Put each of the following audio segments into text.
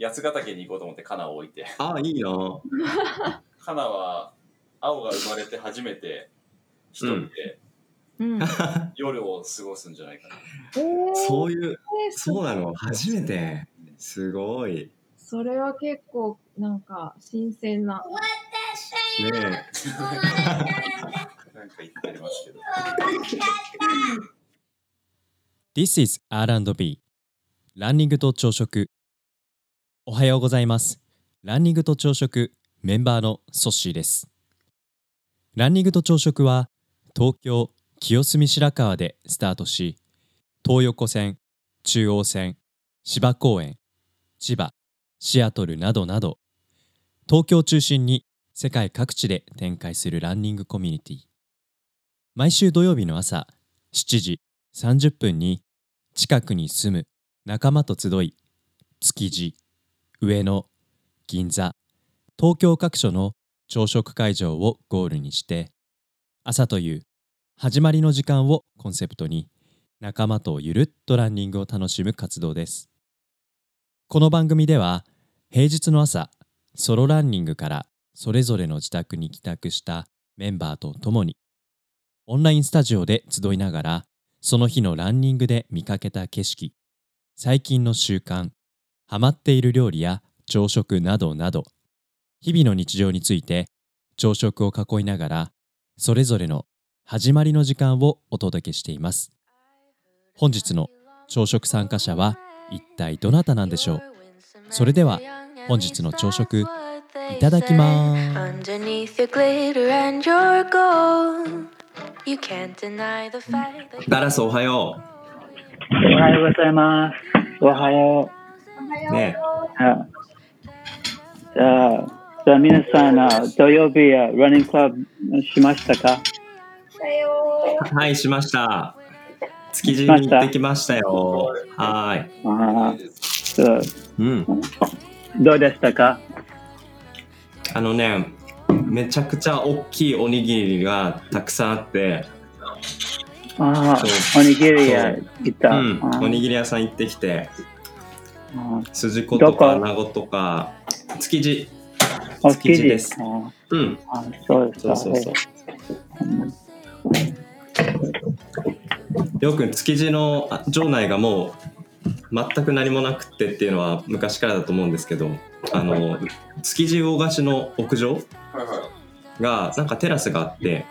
八ヶ岳に行こうと思ってカナを置いてああ、いいな。カナは青が生まれて初めて一人でうん。夜を過ごすんじゃないかな、えーそういう、えーそうなの？初めて。すごい。それは結構なんか新鮮な。ねなんか言ってますけど This is R&B ランニングと朝食おはようございます。ランニングと朝食メンバーのソッシーです。ランニングと朝食は東京清澄白河でスタートし東横線中央線芝公園千葉シアトルなどなど東京中心に世界各地で展開するランニングコミュニティ。毎週土曜日の朝7時30分に近くに住む仲間と集い築地上野銀座東京各所の朝食会場をゴールにして朝という始まりの時間をコンセプトに仲間とゆるっとランニングを楽しむ活動です。この番組では平日の朝ソロランニングからそれぞれの自宅に帰宅したメンバーと共にオンラインスタジオで集いながらその日のランニングで見かけた景色最近の習慣ハマっている料理や朝食などなど日々の日常について朝食を囲いながらそれぞれの始まりの時間をお届けしています本日の朝食参加者は一体どなたなんでしょう？それでは本日の朝食いただきますガラスおはよおはようございます。おはよう。ね。じゃあ、じゃあ皆さん、あ土曜日、あランニングクラブしましたか？はい、しました。築地に行ってきましたよ。はーい。あそううん。どうでしたか？あのね、めちゃくちゃ大きいおにぎりがたくさんあって、あそおにぎり屋行った。うん、あおにぎり屋さん行ってきて、あ筋子とか穴子とか、築地。お築地です。あうん、あそうですか。そうそうそう。うん。りょうくん、築地のあ場内がもう全く何もなくってっていうのは昔からだと思うんですけど、あの、築地魚河岸の屋上はいはが、なんかテラスがあって、い、うん。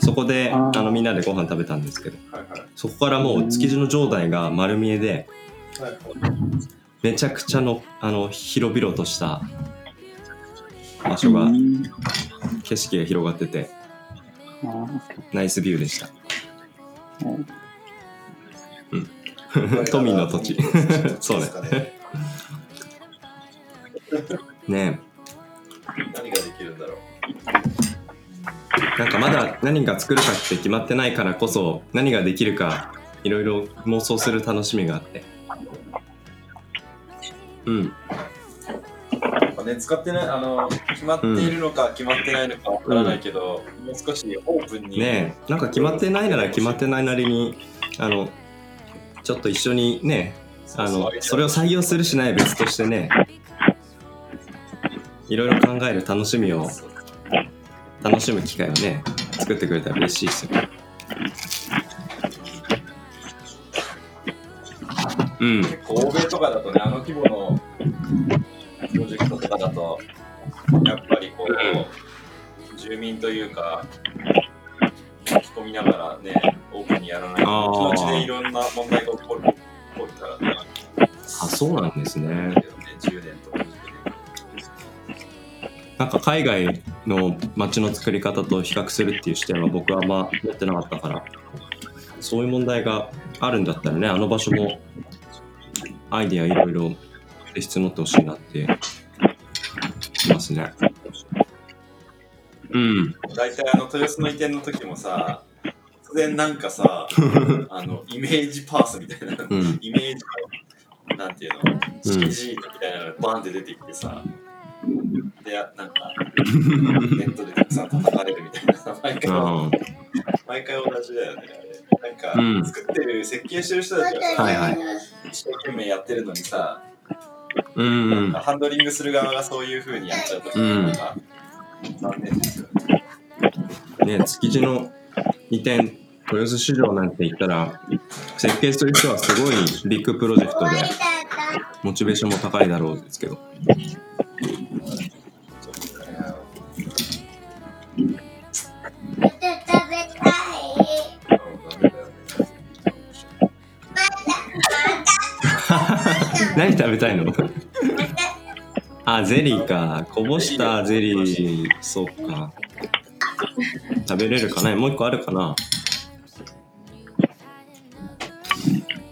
そこであのみんなでご飯食べたんですけど、はいはい。そこからもう築地の場内が丸見えで、はいはいめちゃくちゃのあの広々とした場所が、うん景色が広がってて、あナイスビューでした。うん。都民の土地。そうね。ねね何ができるんだろう。えなんかまだ何が作るかって決まってないからこそ何ができるかいろいろ妄想する楽しみがあってうん。ね使ってないあの決まっているのか決まってないのかわからないけど、もう少しオープンに。ねえ。なんか決まってないなら決まってないなりにあのちょっと一緒にねあのそれを採用するしないは別としてねいろいろ考える楽しみを楽しむ機会をね作ってくれたら嬉しいですようん。結構欧米とかだとねあの規模のプロジェクトとかだとやっぱりこう住民というか巻き込みながらねオープンにやらない。とあー。後々でいろんな問題が起こる起こるからね。あそうなんですね。ね10年とかなんか海外の街の作り方と比較するっていう視点は僕はあんま持ってなかったからそういう問題があるんだったらねあの場所もアイディアいろいろ提出乗ってほしいなって思いますね。うん。大体あの豊洲の移転の時もさ突然なんかさ あのイメージパースみたいな、うん。イメージのなんていうの式字みたいなのがバーンって出てきてさでなんかネットでたくさん叩かれるみたいなさ毎回。あ毎回同じだよね。なんか、うん。作ってる設計してる人たちがさ、はいはい。一生懸命やってるのにさうんうん。ハンドリングする側がそういうふうにやっちゃうと、うん。残念ですよね。ね、築地の移転、豊洲市場なんて言ったら、設計する人はすごいビッグプロジェクトで、モチベーションも高いだろうですけど。べたいの？あ、ゼリーか。こぼしたゼリー、そうか。食べれるかな？もう一個あるかな？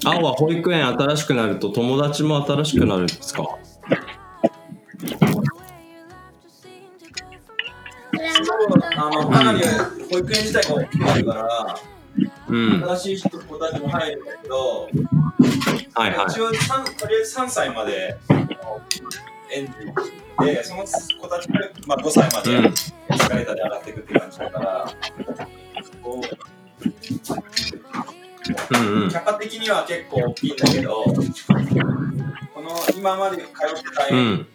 青は保育園新しくなると友達も新しくなるんですか？あのかなり保育園自体が大きくなるから、うん。新しい人子たちも入るんだけど、はいはい。一応三とりあえず3歳まで園児で、その子たちが、まあ、5歳までうんエスカレーターで上がっていくって感じだから、こううんうんキ。ャパ的には結構大きいんだけど、この今まで通ってたう園ん。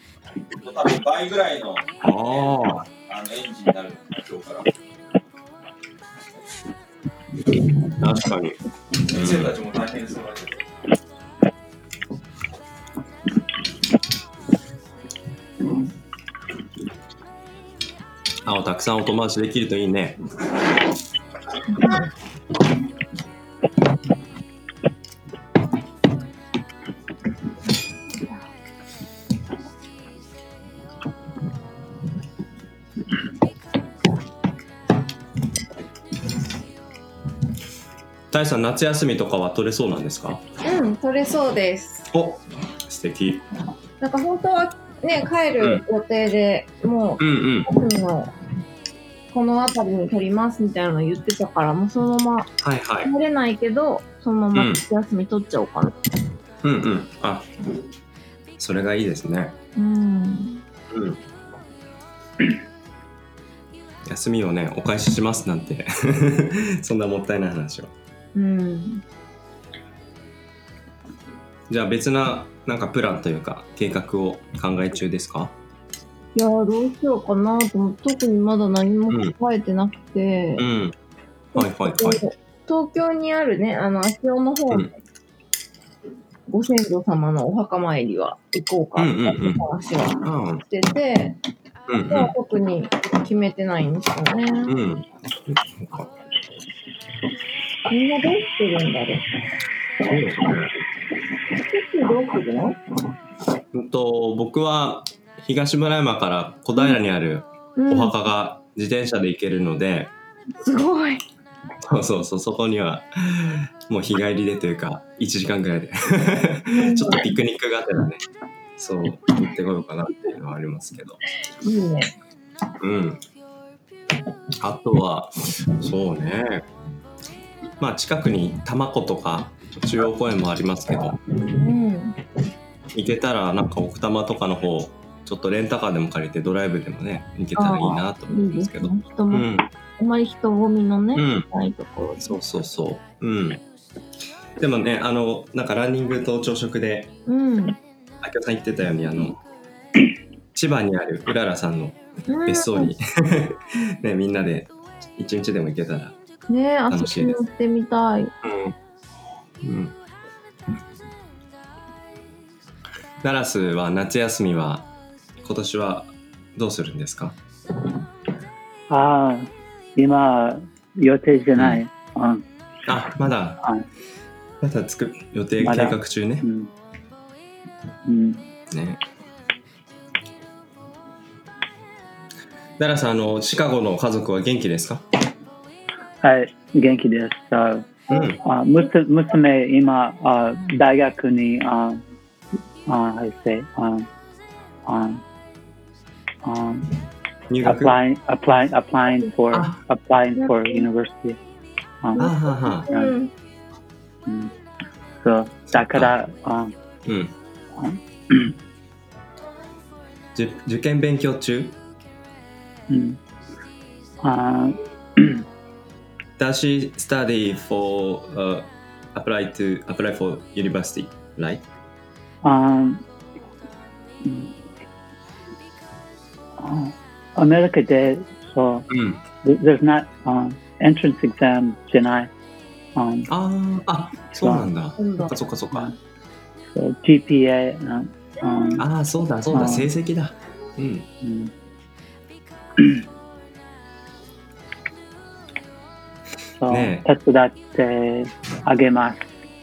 児と多分倍ぐらいのああ。あの園児になる今日から。確かに。先生たちも大変そうだけど。青たくさんお友達できるといいね。大さん夏休みとかは取れそうなんですか？うん、取れそうです。お素敵なんか本当はね、帰る予定で、もうんうんう、奥の、この辺りに取りますみたいなの言ってたから、もうそのままはいはい。帰れないけど、そのまま夏休み取っちゃおうかな。うんうん。あそれがいいですね。うん。うん。休みをねお返ししますなんて。そんなもったいない話を。うん。じゃあ別ななんかプランというか計画を考え中ですか？いやー、どうしようかなと思って、特にまだ何も考えてなくて、うん。はいはいはい。東京にあるね、あの、足尾の方のうん。ご先祖様のお墓参りは行こうかっていう話はうん。してて、うんでは特に決めてないんですよね。うん。うんみんなどうしてるんだろう。そうですね。どうするの？うんと僕は東村山から小平にあるおうん、墓が自転車で行けるので、すごい。そうそうそうそこにはもう日帰りでというか1時間ぐらいで。ちょっとピクニックがてらねそう行ってこようかなっていうのはありますけど。いいね。うん。あとはそうね。まあ近くに多摩湖とか中央公園もありますけど。うん。行けたらなんか奥多摩とかの方ちょっとレンタカーでも借りてドライブでもね行けたらいいなと思うんですけどね。人も、うんあまり人混みのね、うんないところで。そうそうそううんでもねあのなんかランニングと朝食でうん。明夫さん言ってたようにあの千葉にあるうららさんの別荘に、ね、みんなで一日でも行けたら、うん。ね楽遊しいですびに行ってみたい。うん、ダラスは夏休みは今年はどうするんですか？ああ、今、予定じゃない。うん。あまだはいまだつく予定計画中ねうん。うん。ねダラスあのシカゴの家族は元気ですか？はい、元気です。あうんあ娘娘、今、あ大学に、ああ、I say, ああ、あ入学 applying, applying, applying for, あ applying for university. ああははうん。うんそう、だから、あうんじゅ受験勉強中うん。あ Does she study for uh, apply to apply for university, right? あアメリカで、そう、うん。there's not、um, entrance exam じゃない。Um, ああ、あ、そうなんだ。そっかそっかそっか。そう GPA、um, um, ああ、そうだそうだ、うん成績だ。うん。うんそう、ね手伝ってあげます。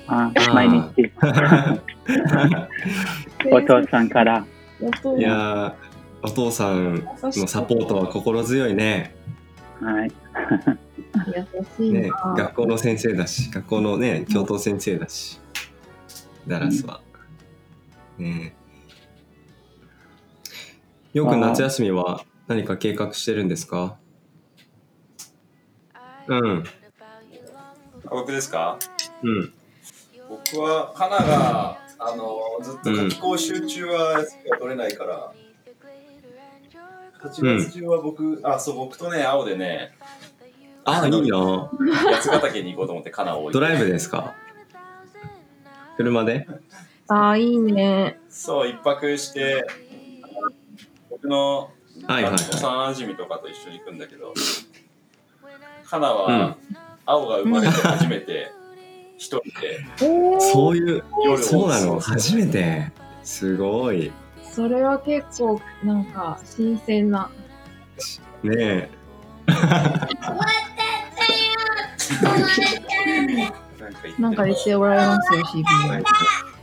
あ毎日、お父さんから。いやー、お父さんのサポートは心強いね。はい。優しいねな。学校の先生だし、学校のね、教頭先生だし、ダラスは。ねよく夏休みは何か計画してるんですか？うん。僕ですか？うん。僕は、花が、あの、ずっと夏期講習中は休みが取れないから、8月中は僕、あ、そう、僕とね、青でね、ああ、いいな。八ヶ岳に行こうと思って、カナを置いてドライブですか？車で？ああ、いいね。そう、一泊して、僕の、はいはいはい幼馴染とかと一緒に行くんだけど、カナは、青が生まれて初めて、一人で。そういう、夜をそうなの？初めて。すごい。それは結構、なんか、新鮮な。ねなんか言っておられますよ、CP。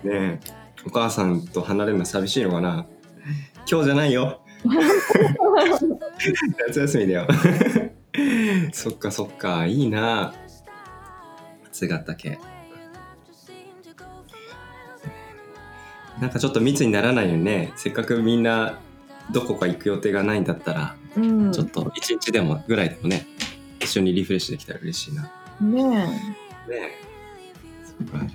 え、ねえ、お母さんと離れるの寂しいのかな？今日じゃないよ。夏休みだよ。そっかそっか、いいな。八ヶ岳。なんかちょっと密にならないようにね、せっかくみんなどこか行く予定がないんだったら、うん。ちょっと一日でもぐらいでもね、一緒にリフレッシュできたら嬉しいな。ねねえ。そっか。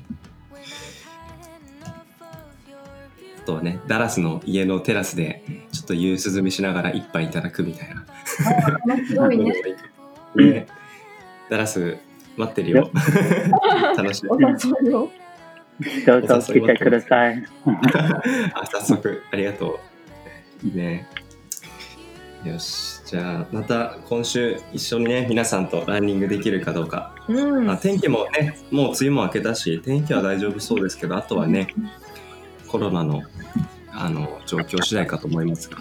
あとはね、ダラスの家のテラスで、ちょっと夕涼みしながら一杯いただくみたいな。え。面白いね。ねダラス、待ってるよ。楽しみ。どうぞ来てください。あ、早速、ありがとう。ねよし。じゃあ、また今週一緒にね、皆さんとランニングできるかどうかうん。まあ、天気もね、もう梅雨も明けたし、天気は大丈夫そうですけど、あとはね、コロナのあの状況次第かと思いますが、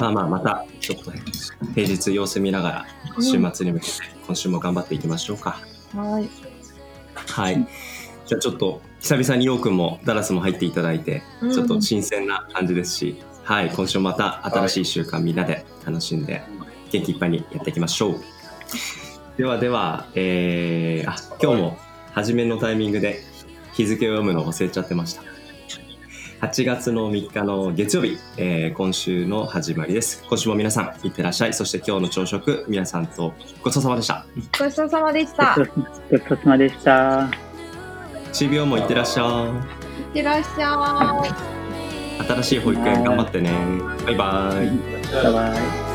まあまあ、またちょっと平日様子見ながら、週末に向けて、今週も頑張っていきましょうか。はい。はい。じゃあちょっと、久々にようくんもダラスも入っていただいて、うんちょっと新鮮な感じですし、はい、今週また新しい週間みんなで楽しんで、元気いっぱいにやっていきましょう。ではでは、えー、あ、今日も初めのタイミングで日付を読むのを忘れちゃってました。8月の3日の月曜日、えー今週の始まりです。今週も皆さん、いってらっしゃい。そして今日の朝食、皆さんとごちそうさまでした。ごちそうさまでした。い ごちそうさまでした。CBO もいってらっしゃってらっしゃい。い。新しい保育園頑張ってね。バイバイ。バイバイ。